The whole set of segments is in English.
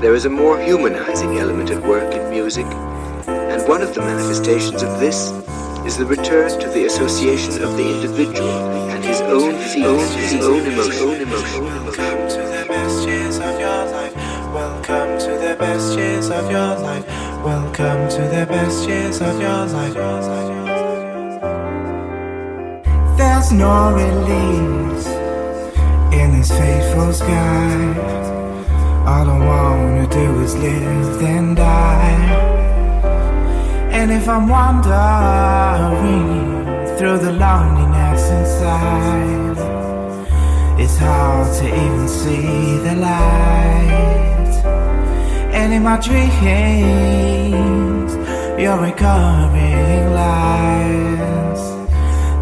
There is a more humanizing element at work in music, and one of the manifestations of this is the return to the association of the individual and his own feelings, his own emotion, own emotion. Welcome to the best years of your life. Welcome to the best years of your life. Welcome to the best years of your life. There's no release in this fateful sky. All I wanna do is live, then die. And if I'm wandering through the loneliness inside, it's hard to even see the light. And in my dreams, you're recurring lies.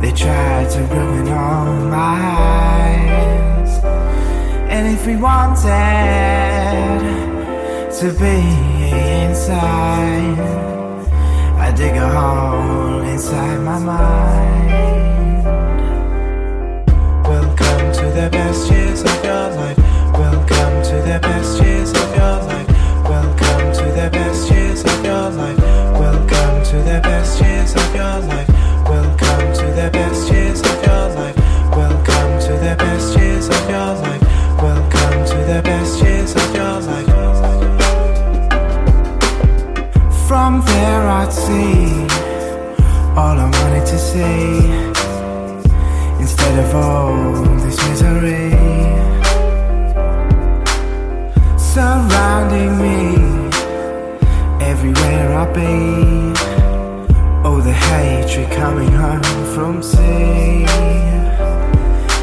They try to ruin all my eyes. If we wanted to be inside, I dig a hole inside my mind. Welcome to the best years of your life. Welcome to the best years of your life. Welcome to the best years of your life. Welcome to the best years of your life. From sea.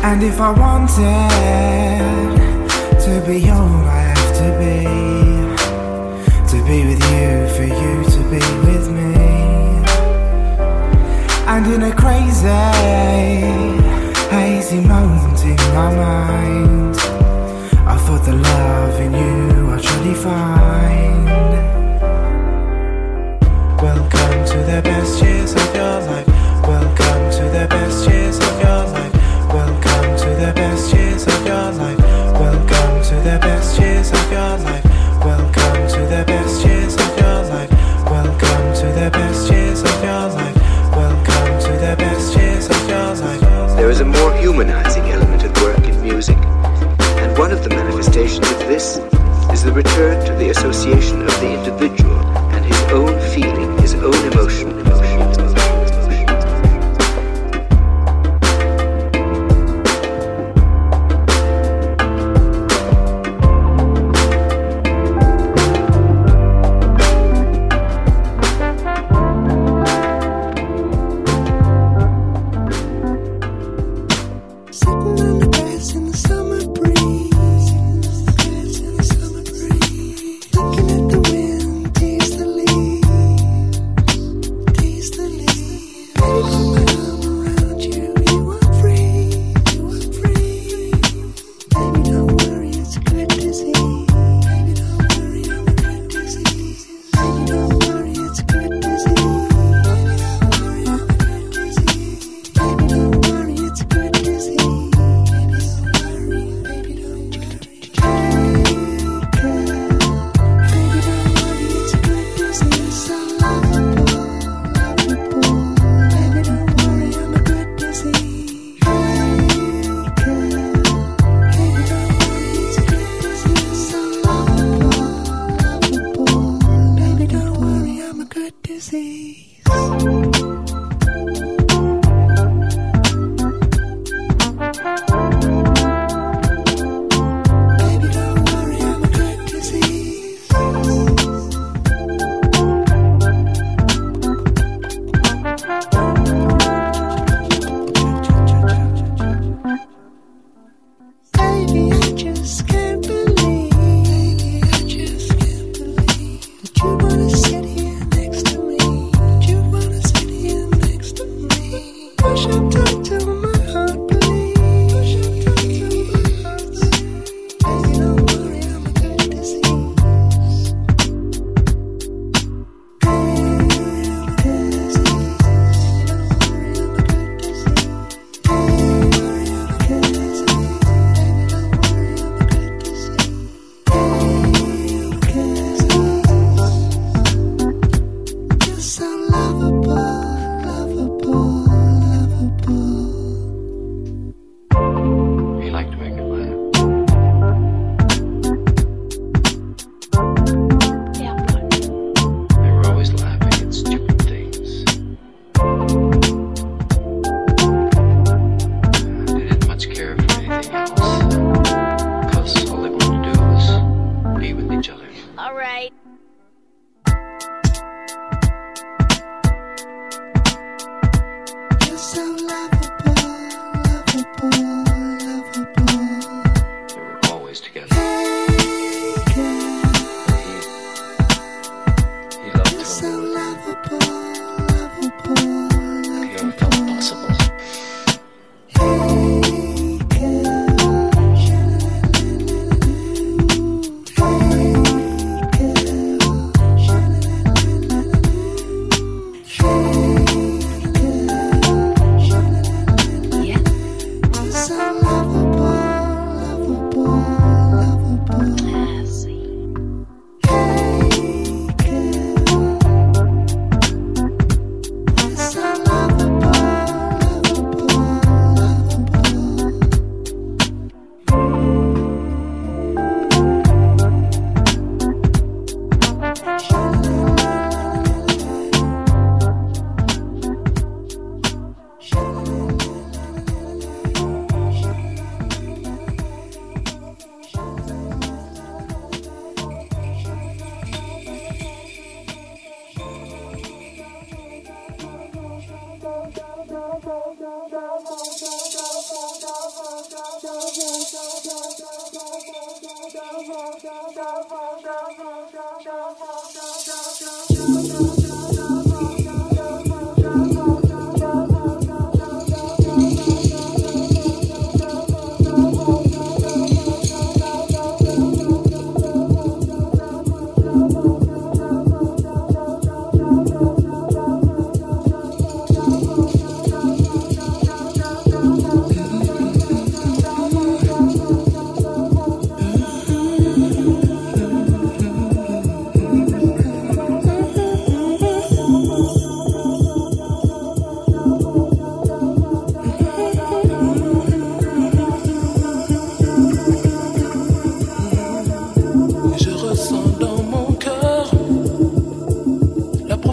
And if I wanted to be all I have to be, to be with you, for you to be with me. And in a crazy, hazy moment in my mind, I thought the love in you I truly find. Welcome to the best years of your life. Is the return to the association of the individual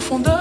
profondeur.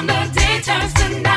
the day turns to night.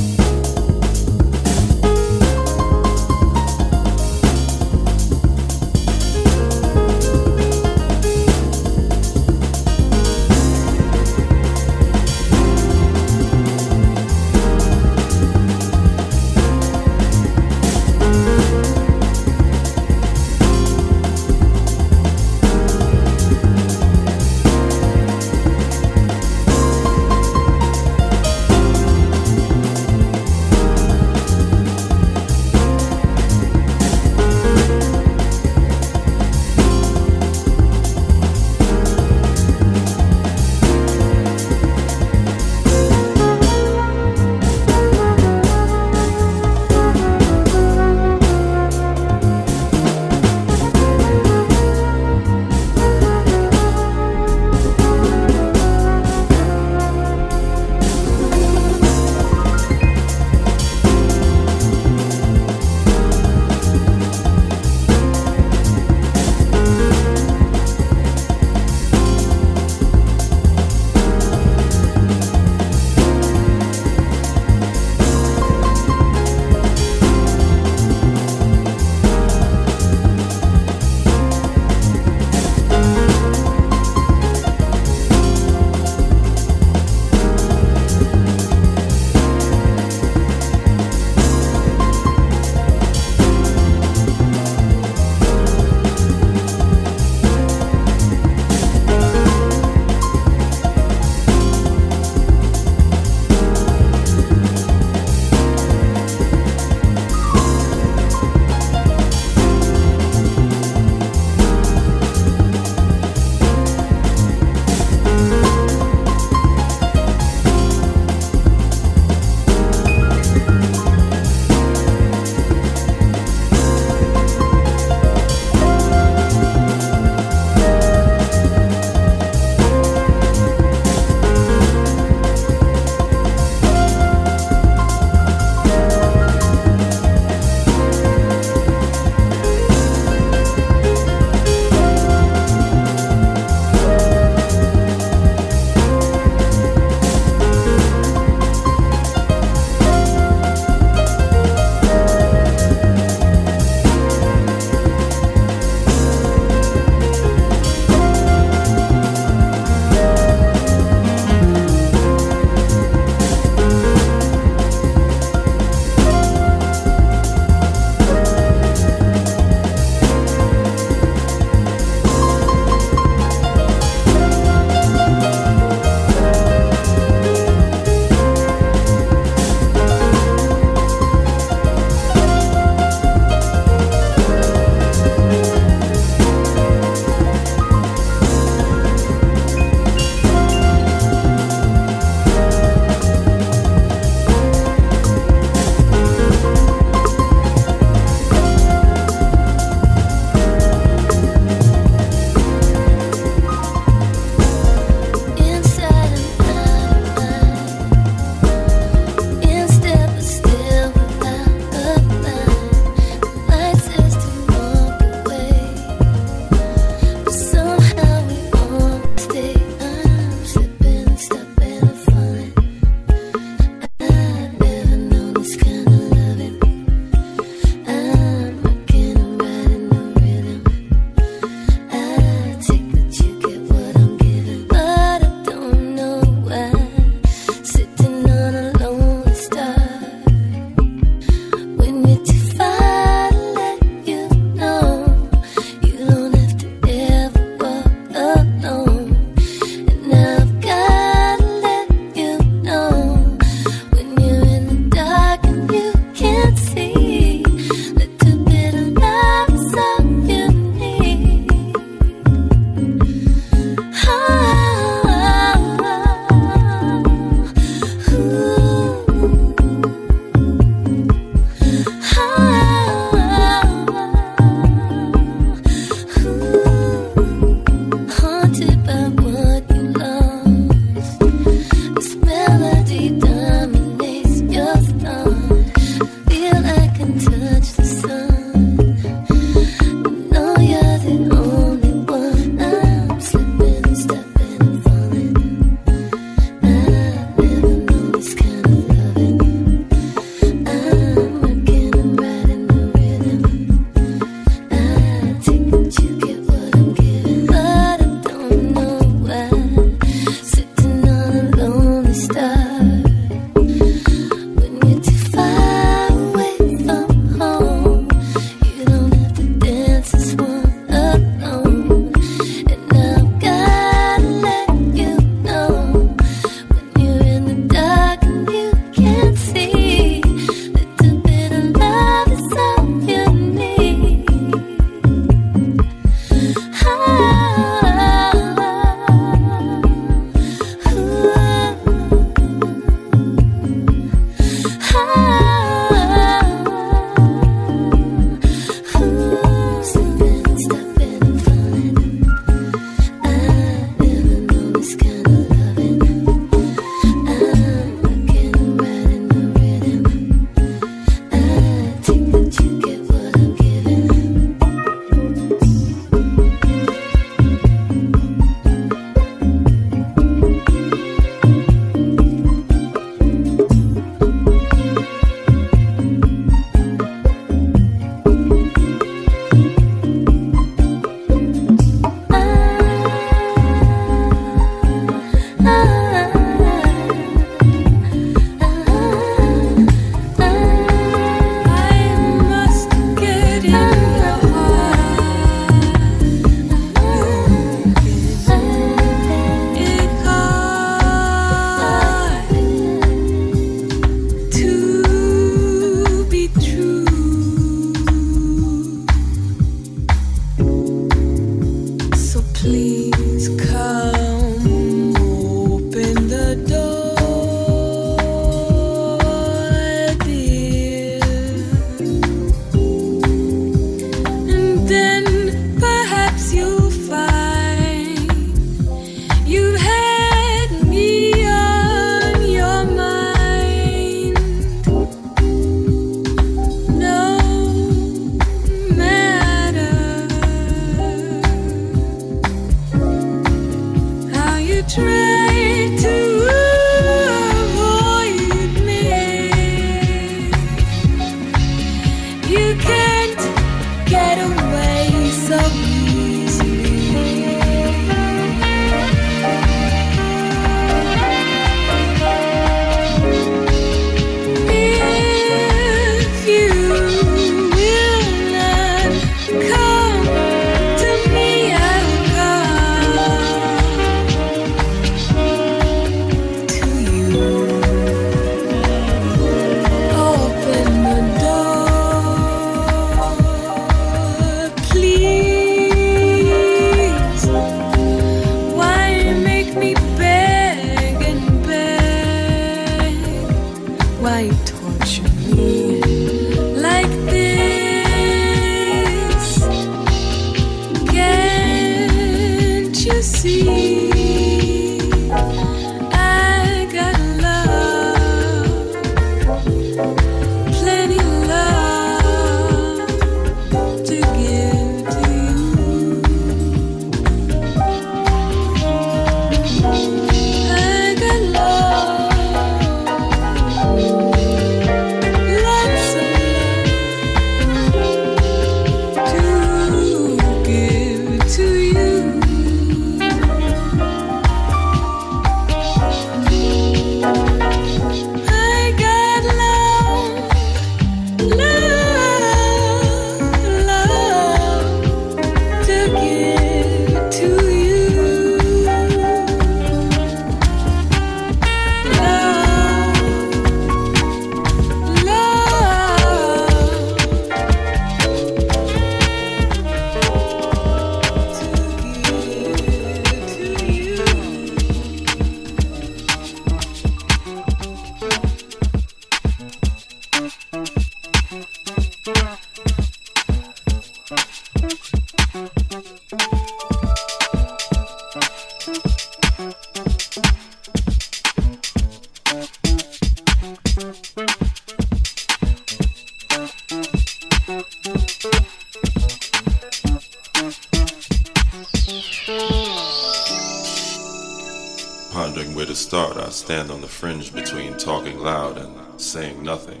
Stand on the fringe between talking loud and saying nothing.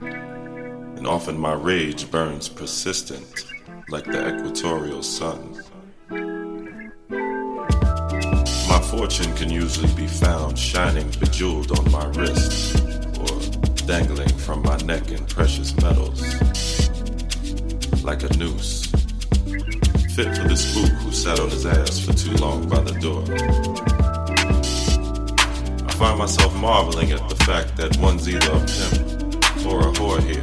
And often my rage burns persistent, like the equatorial sun. My fortune can usually be found shining bejeweled on my wrist, or dangling from my neck in precious metals, like a noose fit for this spook who sat on his ass for too long by the door. Find myself marveling at the fact that one's either a pimp or a whore here,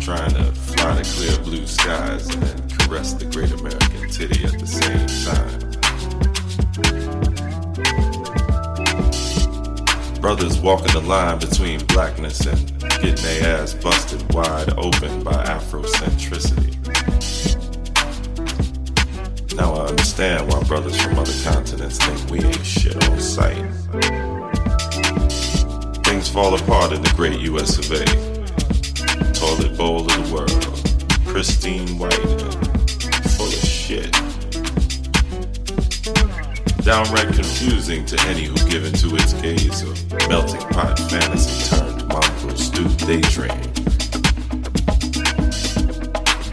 trying to fly to clear blue skies and caress the great American titty at the same time. Brothers walking the line between blackness and getting their ass busted wide open by Afrocentricity. Now I understand why brothers from other continents think we ain't shit on sight. Things fall apart in the great US of A. Toilet bowl of the world. Pristine white and full of shit. Downright confusing to any who give into its gaze of melting pot fantasy turned mongrel stew daydream.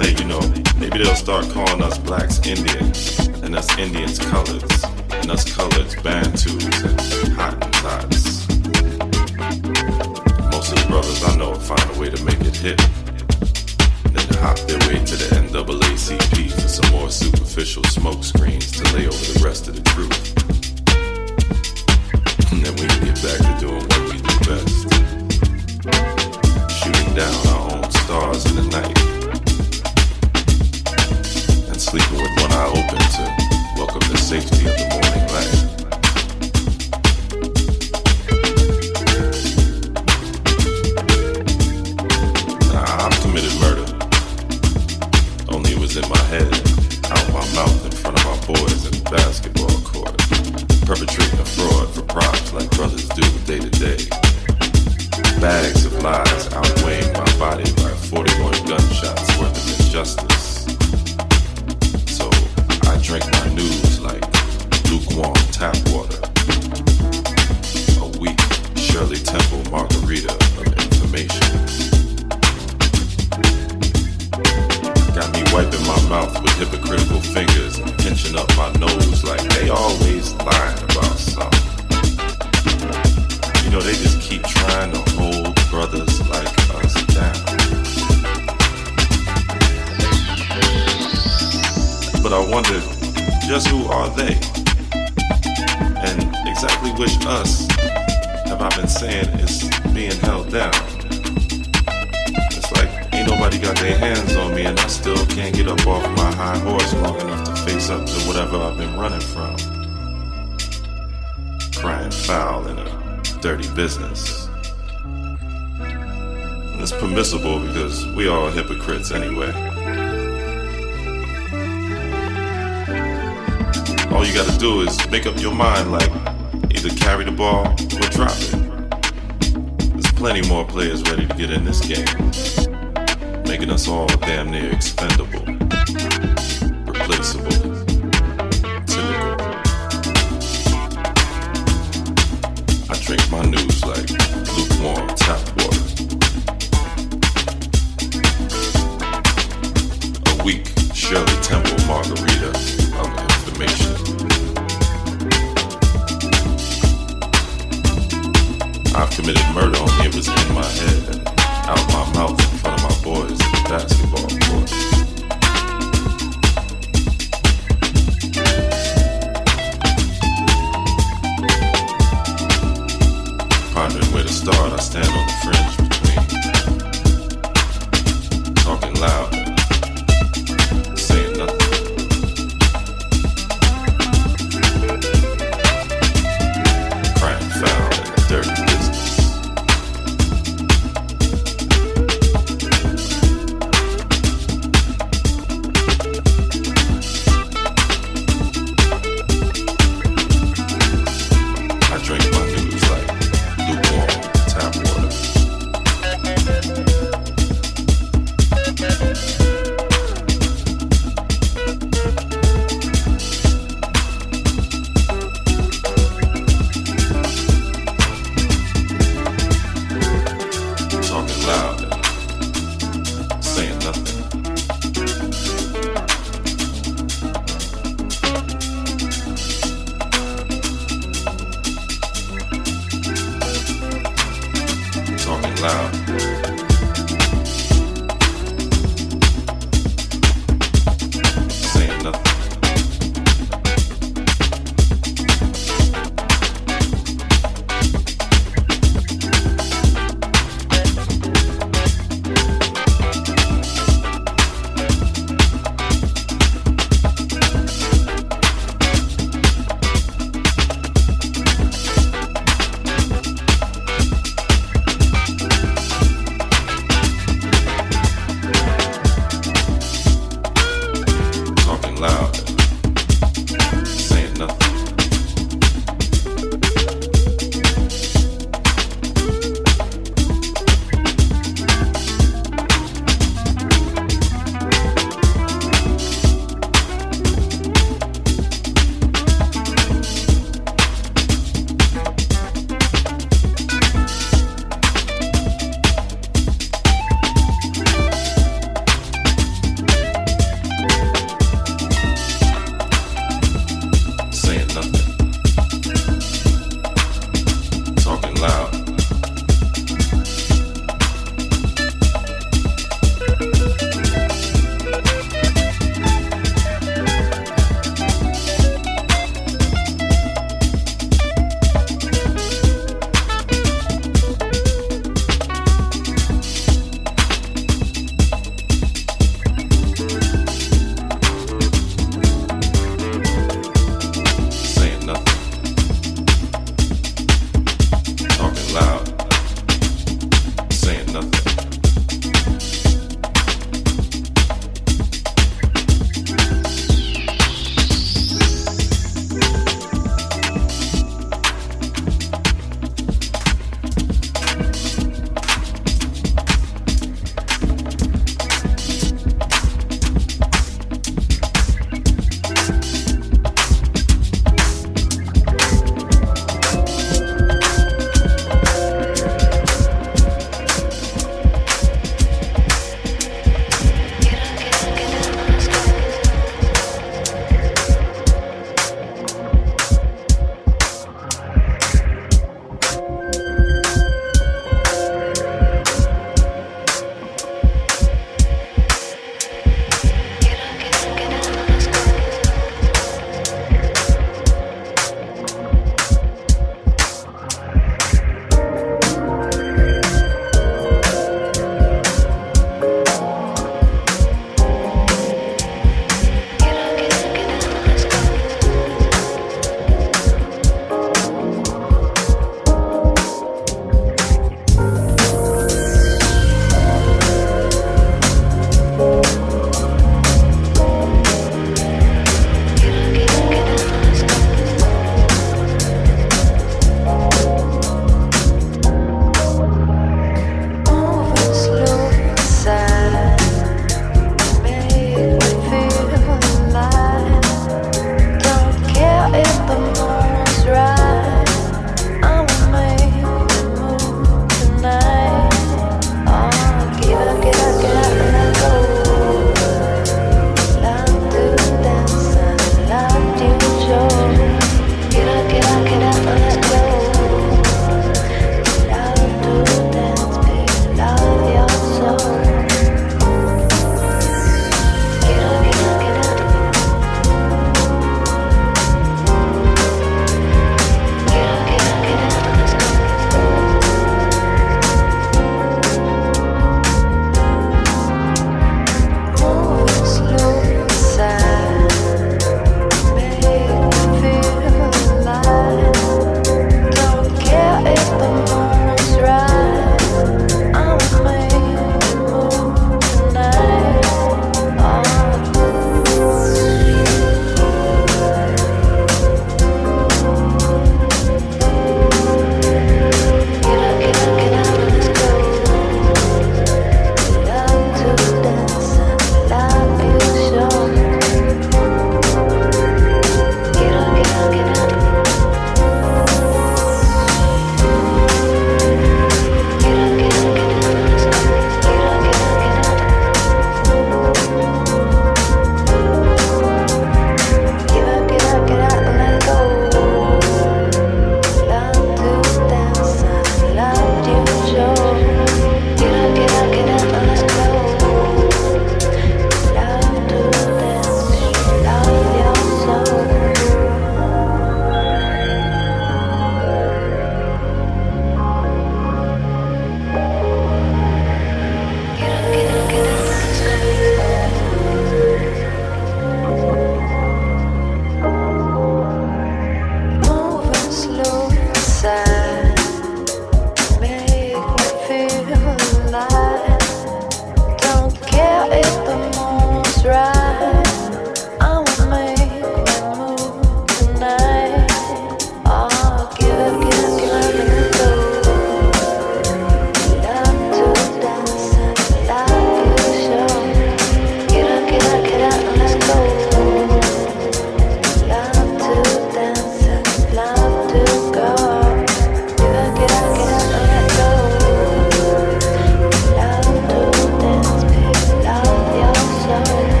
Hey, you know, maybe they'll start calling us blacks Indians, and us Indians coloreds, and us coloreds Bantus and Hottentots. Most of the brothers I know find a way to make it hit, then hop their way to the NAACP for some more superficial smoke screens to lay over the rest of the truth. And then we can get back to doing what we do best. Shooting down eye open to welcome the safety of the morning light. Making us all damn near expendable, replaceable, cynical. I drink my news like lukewarm tap water. A weak Shirley Temple margarita of information. I've committed murder only it was in my head out my mouth in front of my boys in the basketball court. Pondering where to start, I stand on